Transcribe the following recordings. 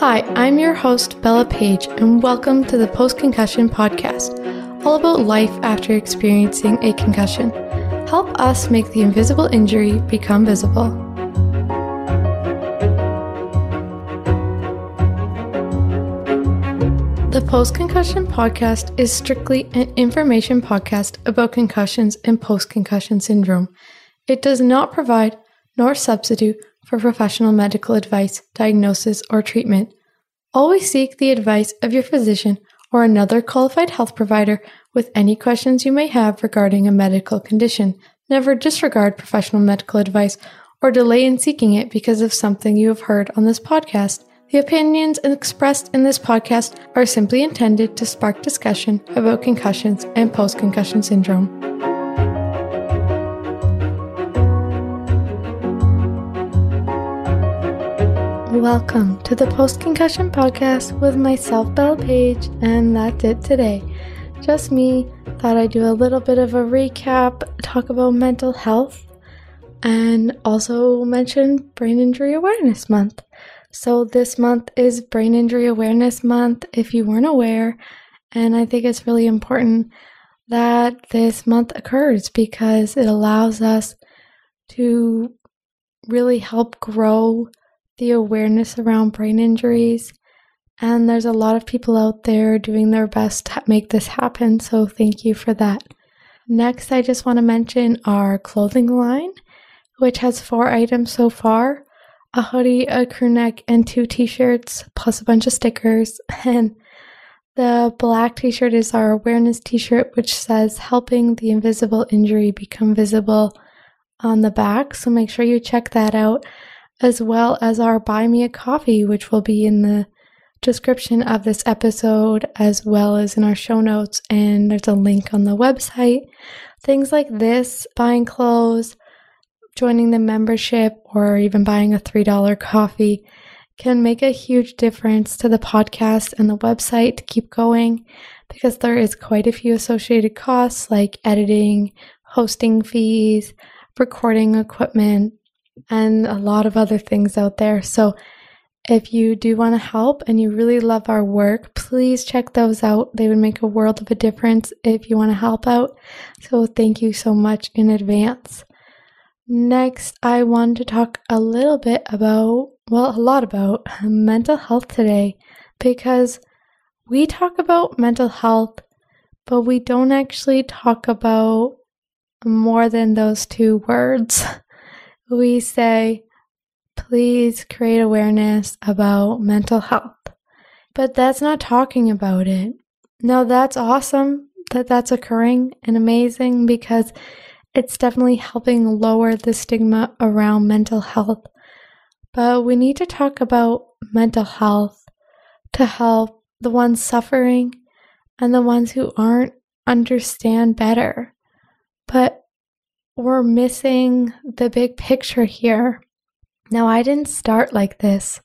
Hi, I'm your host, Bella Paige, and welcome to the Post Concussion Podcast, all about life after experiencing a concussion. Help us make the invisible injury become visible. The Post Concussion Podcast is strictly an information podcast about concussions and post concussion syndrome. It does not provide nor substitute for professional medical advice, diagnosis, or treatment. Always seek the advice of your physician or another qualified health provider with any questions you may have regarding a medical condition. Never disregard professional medical advice or delay in seeking it because of something you have heard on this podcast. The opinions expressed in this podcast are simply intended to spark discussion about concussions and post concussion syndrome. Welcome to the Post Concussion Podcast with myself, Belle Paige, and that's it today. Just me. Thought I'd do a little bit of a recap, talk about mental health, and also mention Brain Injury Awareness Month. So, this month is Brain Injury Awareness Month, if you weren't aware, and I think it's really important that this month occurs because it allows us to really help grow the awareness around brain injuries. And there's a lot of people out there doing their best to make this happen. So thank you for that. Next, I just want to mention our clothing line, which has four items so far a hoodie, a crew neck, and two t shirts, plus a bunch of stickers. And the black t shirt is our awareness t shirt, which says helping the invisible injury become visible on the back. So make sure you check that out as well as our Buy Me a Coffee, which will be in the description of this episode as well as in our show notes. And there's a link on the website. Things like this, buying clothes, joining the membership, or even buying a $3 coffee can make a huge difference to the podcast and the website to keep going because there is quite a few associated costs like editing, hosting fees, recording equipment, and a lot of other things out there. So if you do want to help and you really love our work, please check those out. They would make a world of a difference if you want to help out. So thank you so much in advance. Next, I want to talk a little bit about, well, a lot about mental health today because we talk about mental health, but we don't actually talk about more than those two words. we say, please create awareness about mental health. But that's not talking about it. No, that's awesome that that's occurring and amazing because it's definitely helping lower the stigma around mental health. But we need to talk about mental health to help the ones suffering and the ones who aren't understand better. But we're missing the big picture here. Now, I didn't start like this.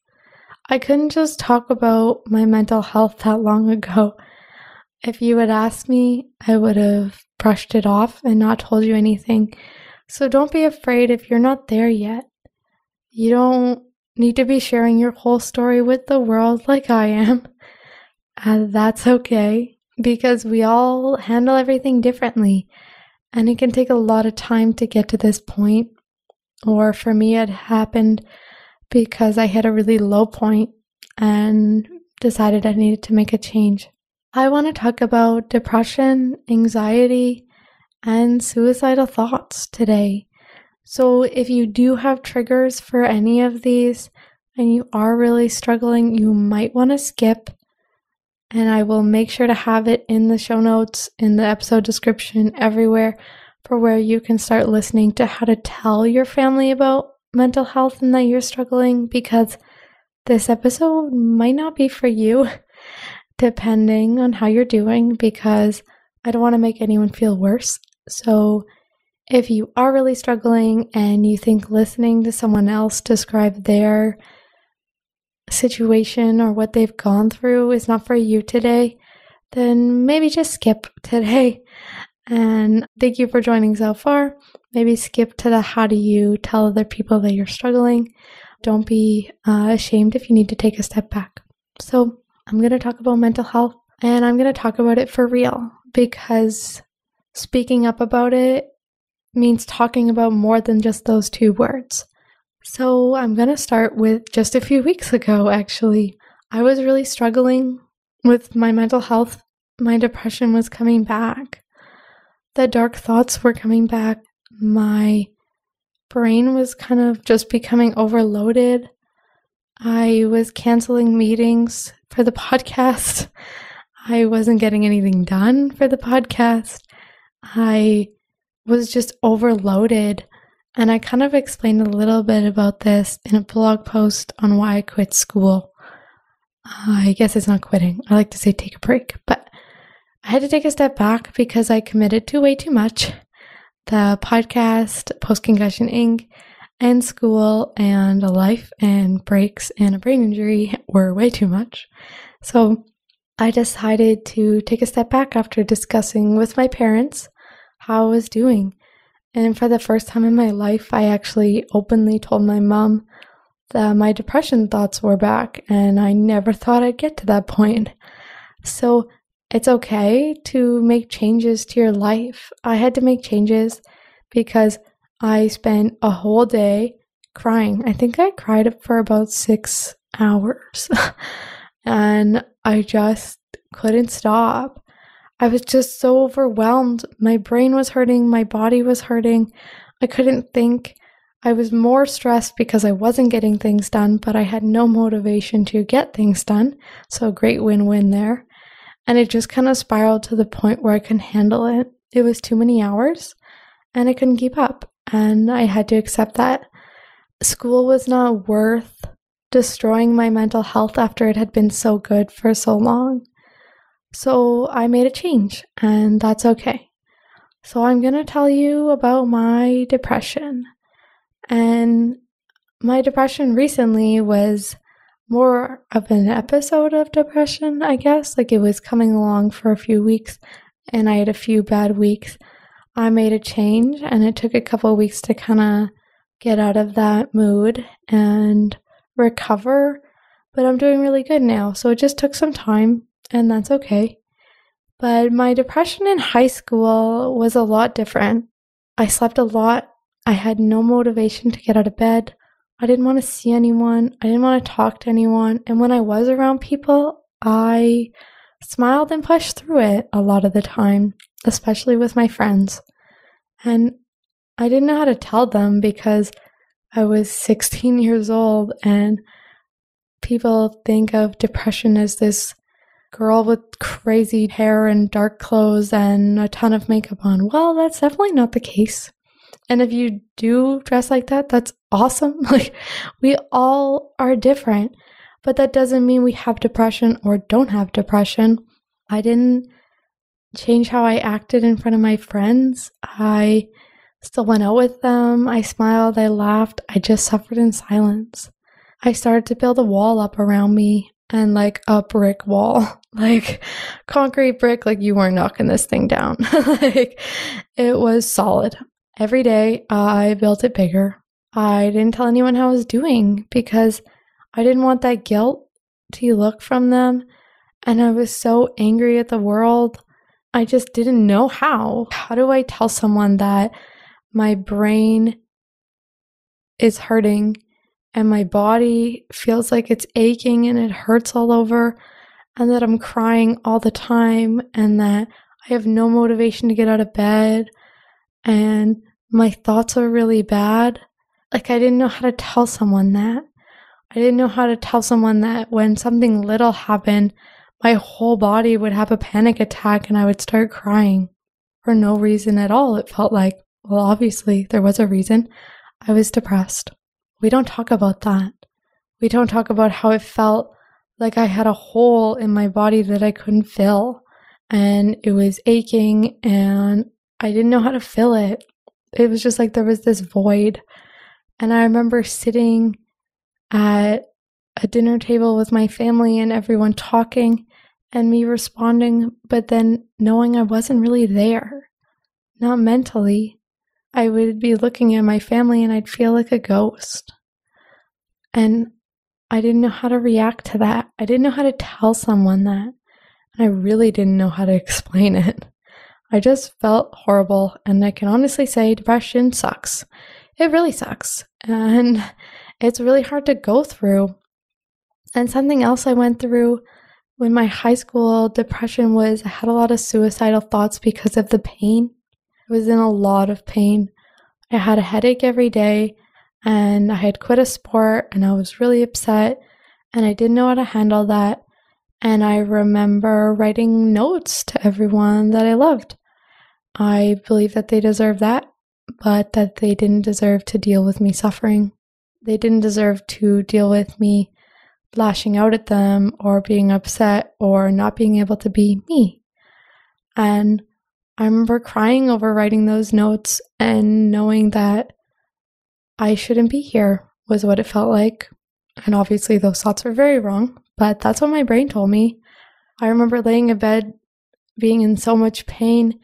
I couldn't just talk about my mental health that long ago. If you had asked me, I would have brushed it off and not told you anything. So don't be afraid if you're not there yet. You don't need to be sharing your whole story with the world like I am. And that's okay because we all handle everything differently. And it can take a lot of time to get to this point. Or for me, it happened because I hit a really low point and decided I needed to make a change. I want to talk about depression, anxiety, and suicidal thoughts today. So, if you do have triggers for any of these and you are really struggling, you might want to skip and I will make sure to have it in the show notes, in the episode description, everywhere for where you can start listening to how to tell your family about mental health and that you're struggling because this episode might not be for you, depending on how you're doing, because I don't want to make anyone feel worse. So, if you are really struggling and you think listening to someone else describe their situation or what they've gone through is not for you today, then maybe just skip today. And thank you for joining so far. Maybe skip to the how do you tell other people that you're struggling. Don't be uh, ashamed if you need to take a step back. So, I'm going to talk about mental health and I'm going to talk about it for real because speaking up about it means talking about more than just those two words. So, I'm going to start with just a few weeks ago, actually. I was really struggling with my mental health. My depression was coming back. The dark thoughts were coming back. My brain was kind of just becoming overloaded. I was canceling meetings for the podcast. I wasn't getting anything done for the podcast. I was just overloaded. And I kind of explained a little bit about this in a blog post on why I quit school. Uh, I guess it's not quitting. I like to say take a break, but I had to take a step back because I committed to way too much. The podcast, Post Concussion Inc., and school and a life and breaks and a brain injury were way too much. So I decided to take a step back after discussing with my parents how I was doing. And for the first time in my life, I actually openly told my mom that my depression thoughts were back, and I never thought I'd get to that point. So it's okay to make changes to your life. I had to make changes because I spent a whole day crying. I think I cried for about six hours. and I just couldn't stop. I was just so overwhelmed. My brain was hurting, my body was hurting. I couldn't think. I was more stressed because I wasn't getting things done, but I had no motivation to get things done. So, great win win there. And it just kind of spiraled to the point where I couldn't handle it. It was too many hours and I couldn't keep up and I had to accept that. School was not worth destroying my mental health after it had been so good for so long. So I made a change, and that's okay. So I'm going to tell you about my depression. And my depression recently was more of an episode of depression, I guess. Like it was coming along for a few weeks, and I had a few bad weeks. I made a change and it took a couple weeks to kind of get out of that mood and recover, but I'm doing really good now. So it just took some time and that's okay. But my depression in high school was a lot different. I slept a lot. I had no motivation to get out of bed. I didn't want to see anyone. I didn't want to talk to anyone. And when I was around people, I smiled and pushed through it a lot of the time especially with my friends. And I didn't know how to tell them because I was 16 years old and people think of depression as this girl with crazy hair and dark clothes and a ton of makeup on. Well, that's definitely not the case. And if you do dress like that, that's awesome. Like, we all are different, but that doesn't mean we have depression or don't have depression. I didn't change how I acted in front of my friends. I still went out with them. I smiled. I laughed. I just suffered in silence. I started to build a wall up around me and like a brick wall, like concrete brick, like you weren't knocking this thing down. like it was solid. Every day I built it bigger. I didn't tell anyone how I was doing because I didn't want that guilt to look from them. And I was so angry at the world I just didn't know how. How do I tell someone that my brain is hurting and my body feels like it's aching and it hurts all over and that I'm crying all the time and that I have no motivation to get out of bed and my thoughts are really bad? Like, I didn't know how to tell someone that. I didn't know how to tell someone that when something little happened, my whole body would have a panic attack and I would start crying for no reason at all. It felt like, well, obviously there was a reason. I was depressed. We don't talk about that. We don't talk about how it felt like I had a hole in my body that I couldn't fill and it was aching and I didn't know how to fill it. It was just like there was this void. And I remember sitting at a dinner table with my family and everyone talking and me responding, but then knowing I wasn't really there, not mentally. I would be looking at my family and I'd feel like a ghost. And I didn't know how to react to that. I didn't know how to tell someone that. And I really didn't know how to explain it. I just felt horrible. And I can honestly say depression sucks. It really sucks. And it's really hard to go through. And something else I went through when my high school depression was I had a lot of suicidal thoughts because of the pain. I was in a lot of pain. I had a headache every day and I had quit a sport and I was really upset and I didn't know how to handle that. And I remember writing notes to everyone that I loved. I believe that they deserve that, but that they didn't deserve to deal with me suffering. They didn't deserve to deal with me lashing out at them or being upset or not being able to be me. And I remember crying over writing those notes and knowing that I shouldn't be here was what it felt like. And obviously, those thoughts were very wrong, but that's what my brain told me. I remember laying in bed being in so much pain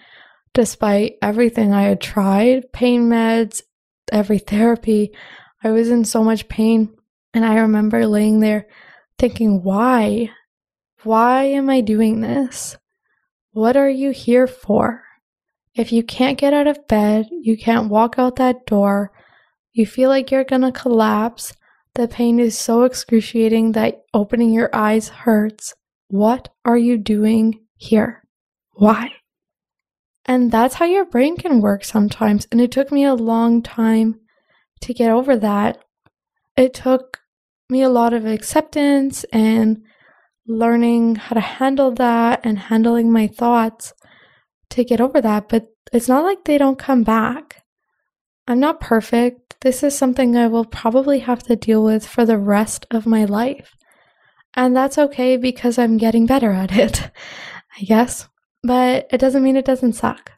despite everything I had tried pain meds, every therapy. I was in so much pain. And I remember laying there thinking, why? Why am I doing this? What are you here for? If you can't get out of bed, you can't walk out that door, you feel like you're gonna collapse. The pain is so excruciating that opening your eyes hurts. What are you doing here? Why? And that's how your brain can work sometimes. And it took me a long time to get over that. It took me a lot of acceptance and learning how to handle that and handling my thoughts to get over that. But it's not like they don't come back. I'm not perfect. This is something I will probably have to deal with for the rest of my life. And that's okay because I'm getting better at it, I guess. But it doesn't mean it doesn't suck.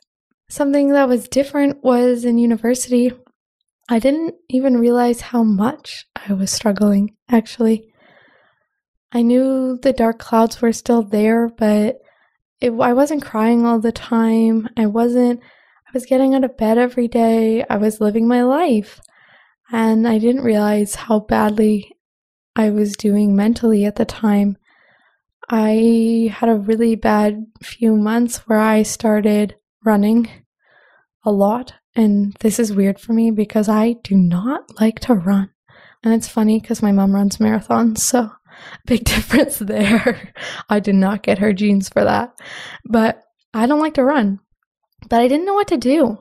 Something that was different was in university. I didn't even realize how much I was struggling, actually. I knew the dark clouds were still there, but it, I wasn't crying all the time. I wasn't, I was getting out of bed every day. I was living my life. And I didn't realize how badly I was doing mentally at the time. I had a really bad few months where I started running a lot. And this is weird for me because I do not like to run. And it's funny because my mom runs marathons, so big difference there. I did not get her jeans for that. But I don't like to run. But I didn't know what to do.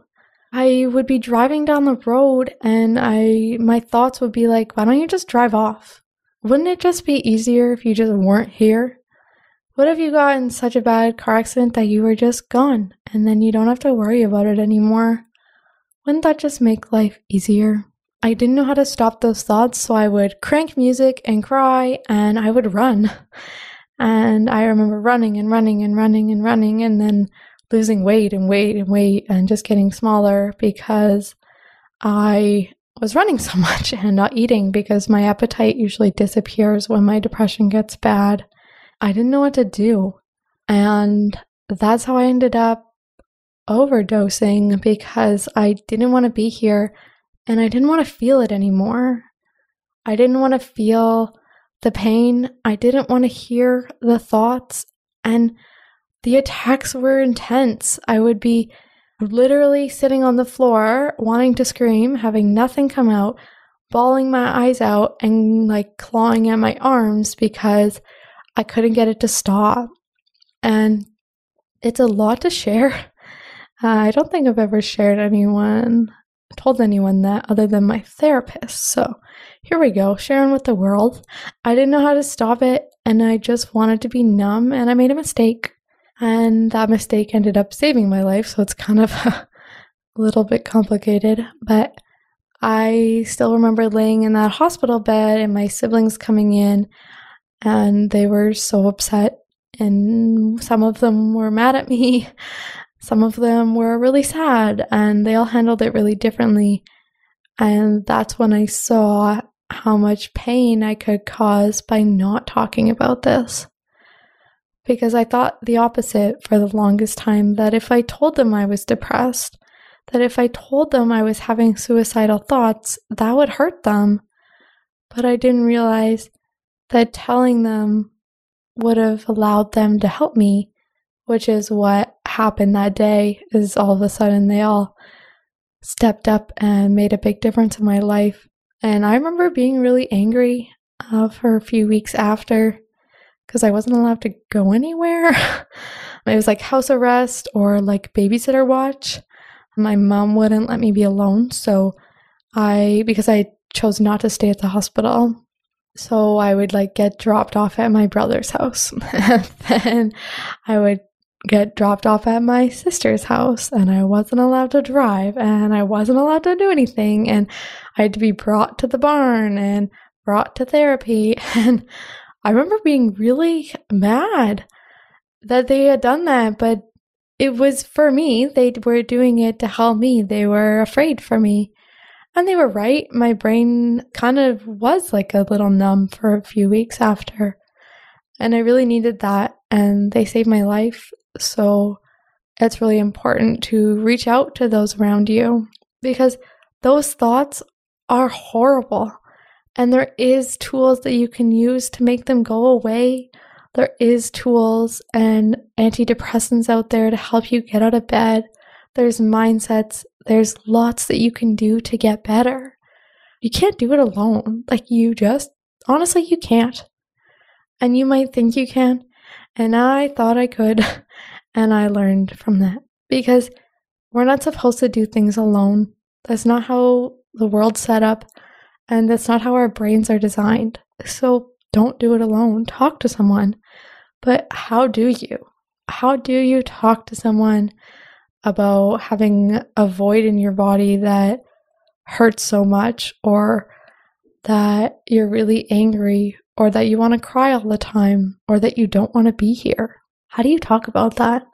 I would be driving down the road and I my thoughts would be like, why don't you just drive off? Wouldn't it just be easier if you just weren't here? What if you got in such a bad car accident that you were just gone and then you don't have to worry about it anymore? Wouldn't that just make life easier? I didn't know how to stop those thoughts, so I would crank music and cry and I would run. And I remember running and running and running and running and then losing weight and weight and weight and just getting smaller because I was running so much and not eating because my appetite usually disappears when my depression gets bad. I didn't know what to do. And that's how I ended up overdosing because I didn't want to be here and I didn't want to feel it anymore. I didn't want to feel the pain. I didn't want to hear the thoughts. And the attacks were intense. I would be literally sitting on the floor, wanting to scream, having nothing come out, bawling my eyes out, and like clawing at my arms because I couldn't get it to stop. And it's a lot to share. Uh, I don't think I've ever shared anyone, told anyone that other than my therapist. So here we go, sharing with the world. I didn't know how to stop it, and I just wanted to be numb, and I made a mistake. And that mistake ended up saving my life, so it's kind of a little bit complicated. But I still remember laying in that hospital bed and my siblings coming in, and they were so upset. And some of them were mad at me, some of them were really sad, and they all handled it really differently. And that's when I saw how much pain I could cause by not talking about this because I thought the opposite for the longest time that if I told them I was depressed, that if I told them I was having suicidal thoughts, that would hurt them. But I didn't realize that telling them would have allowed them to help me, which is what happened that day is all of a sudden they all stepped up and made a big difference in my life. And I remember being really angry uh, for a few weeks after because I wasn't allowed to go anywhere. it was like house arrest or like babysitter watch. My mom wouldn't let me be alone. So I, because I chose not to stay at the hospital, so I would like get dropped off at my brother's house. and then I would get dropped off at my sister's house and I wasn't allowed to drive and I wasn't allowed to do anything and I had to be brought to the barn and brought to therapy and I remember being really mad that they had done that but it was for me. They were doing it to help me. They were afraid for me. And they were right. My brain kind of was like a little numb for a few weeks after. And I really needed that and they saved my life so it's really important to reach out to those around you because those thoughts are horrible. And there is tools that you can use to make them go away. There is tools and antidepressants out there to help you get out of bed. There's mindsets. There's lots that you can do to get better. You can't do it alone. Like you just honestly you can't. And you might think you can, and I thought I could. And I learned from that because we're not supposed to do things alone. That's not how the world's set up, and that's not how our brains are designed. So don't do it alone. Talk to someone. But how do you? How do you talk to someone about having a void in your body that hurts so much, or that you're really angry, or that you want to cry all the time, or that you don't want to be here? How do you talk about that?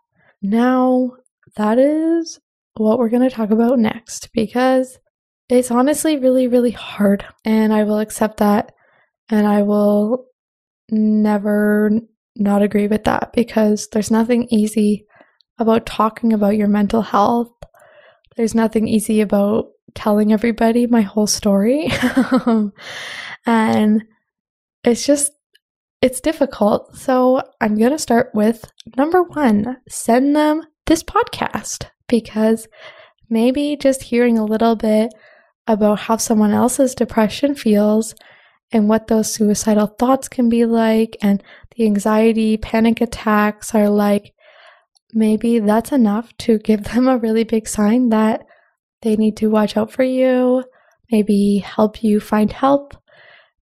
Now, that is what we're going to talk about next because it's honestly really, really hard. And I will accept that. And I will never not agree with that because there's nothing easy about talking about your mental health. There's nothing easy about telling everybody my whole story. and it's just it's difficult. So I'm going to start with number one send them this podcast because maybe just hearing a little bit about how someone else's depression feels and what those suicidal thoughts can be like and the anxiety, panic attacks are like, maybe that's enough to give them a really big sign that they need to watch out for you, maybe help you find help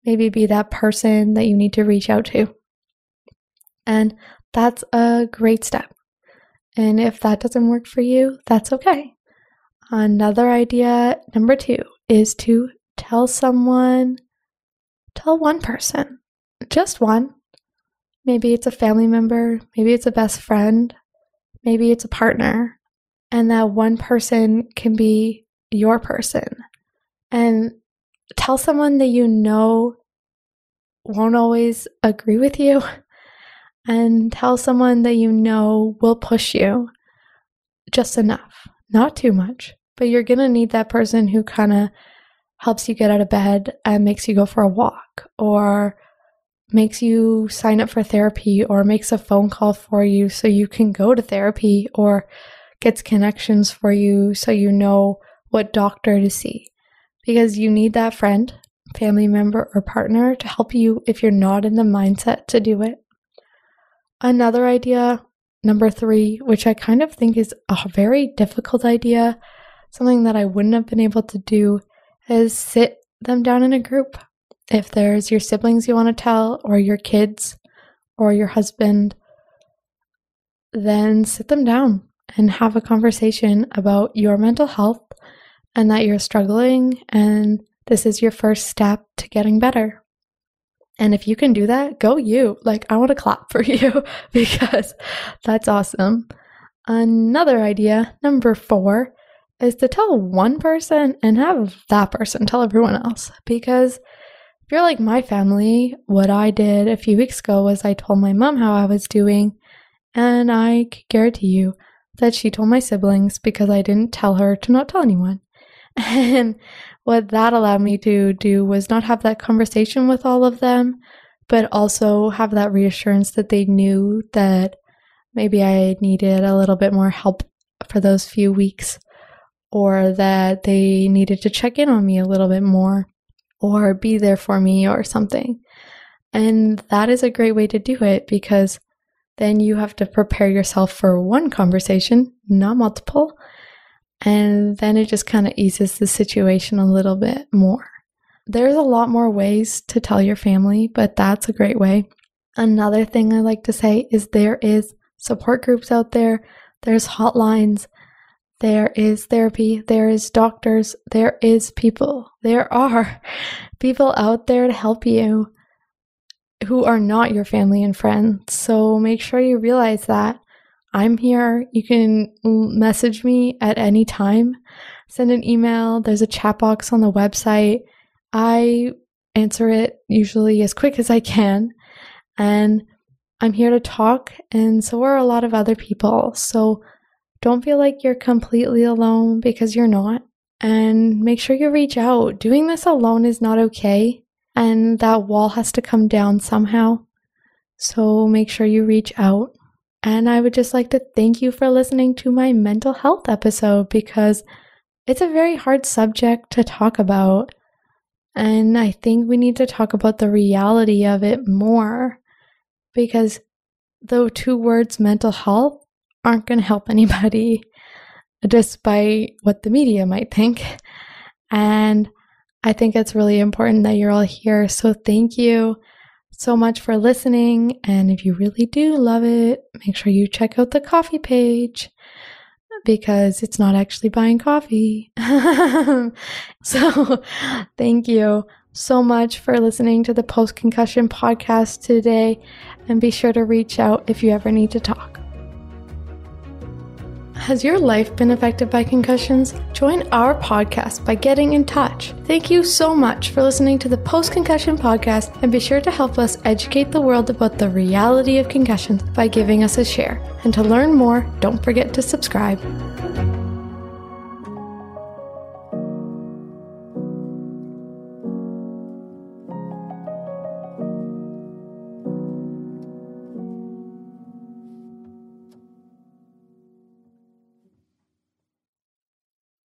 maybe be that person that you need to reach out to. And that's a great step. And if that doesn't work for you, that's okay. Another idea, number two, is to tell someone, tell one person, just one. Maybe it's a family member, maybe it's a best friend, maybe it's a partner. And that one person can be your person. And tell someone that you know won't always agree with you and tell someone that you know will push you just enough, not too much. But you're going to need that person who kind of helps you get out of bed and makes you go for a walk or makes you sign up for therapy or makes a phone call for you so you can go to therapy or gets connections for you so you know what doctor to see because you need that friend, family member, or partner to help you if you're not in the mindset to do it. Another idea, number three, which I kind of think is a very difficult idea, something that I wouldn't have been able to do, is sit them down in a group. If there's your siblings you want to tell, or your kids, or your husband, then sit them down and have a conversation about your mental health and that you're struggling and this is your first step to getting better. And if you can do that, go you. Like, I want to clap for you because that's awesome. Another idea, number four, is to tell one person and have that person tell everyone else. Because if you're like my family, what I did a few weeks ago was I told my mom how I was doing, and I guarantee you that she told my siblings because I didn't tell her to not tell anyone. And what that allowed me to do was not have that conversation with all of them, but also have that reassurance that they knew that maybe I needed a little bit more help for those few weeks, or that they needed to check in on me a little bit more, or be there for me, or something. And that is a great way to do it because then you have to prepare yourself for one conversation, not multiple. And then it just kind of eases the situation a little bit more. There's a lot more ways to tell your family, but that's a great way. Another thing I like to say is there is support groups out there, there's hotlines, there is therapy, there is doctors, there is people. There are people out there to help you who are not your family and friends. So make sure you realize that I'm here. You can message me at any time, send an email. There's a chat box on the website. I answer it usually as quick as I can. And I'm here to talk, and so are a lot of other people. So don't feel like you're completely alone because you're not. And make sure you reach out. Doing this alone is not okay and that wall has to come down somehow. So make sure you reach out. And I would just like to thank you for listening to my mental health episode because it's a very hard subject to talk about. And I think we need to talk about the reality of it more because the two words mental health aren't going to help anybody, despite what the media might think. And I think it's really important that you're all here. So thank you so much for listening. And if you really do love it, make sure you check out the Ko-fi page because it's not actually buying coffee. so thank you so much for listening to the post concussion podcast today. And be sure to reach out if you ever need to talk. Has your life been affected by concussions? Join our podcast by getting in touch. Thank you so much for listening to the Post Concussion Podcast and be sure to help us educate the world about the reality of concussions by giving us a share. And to learn more, don't forget to subscribe.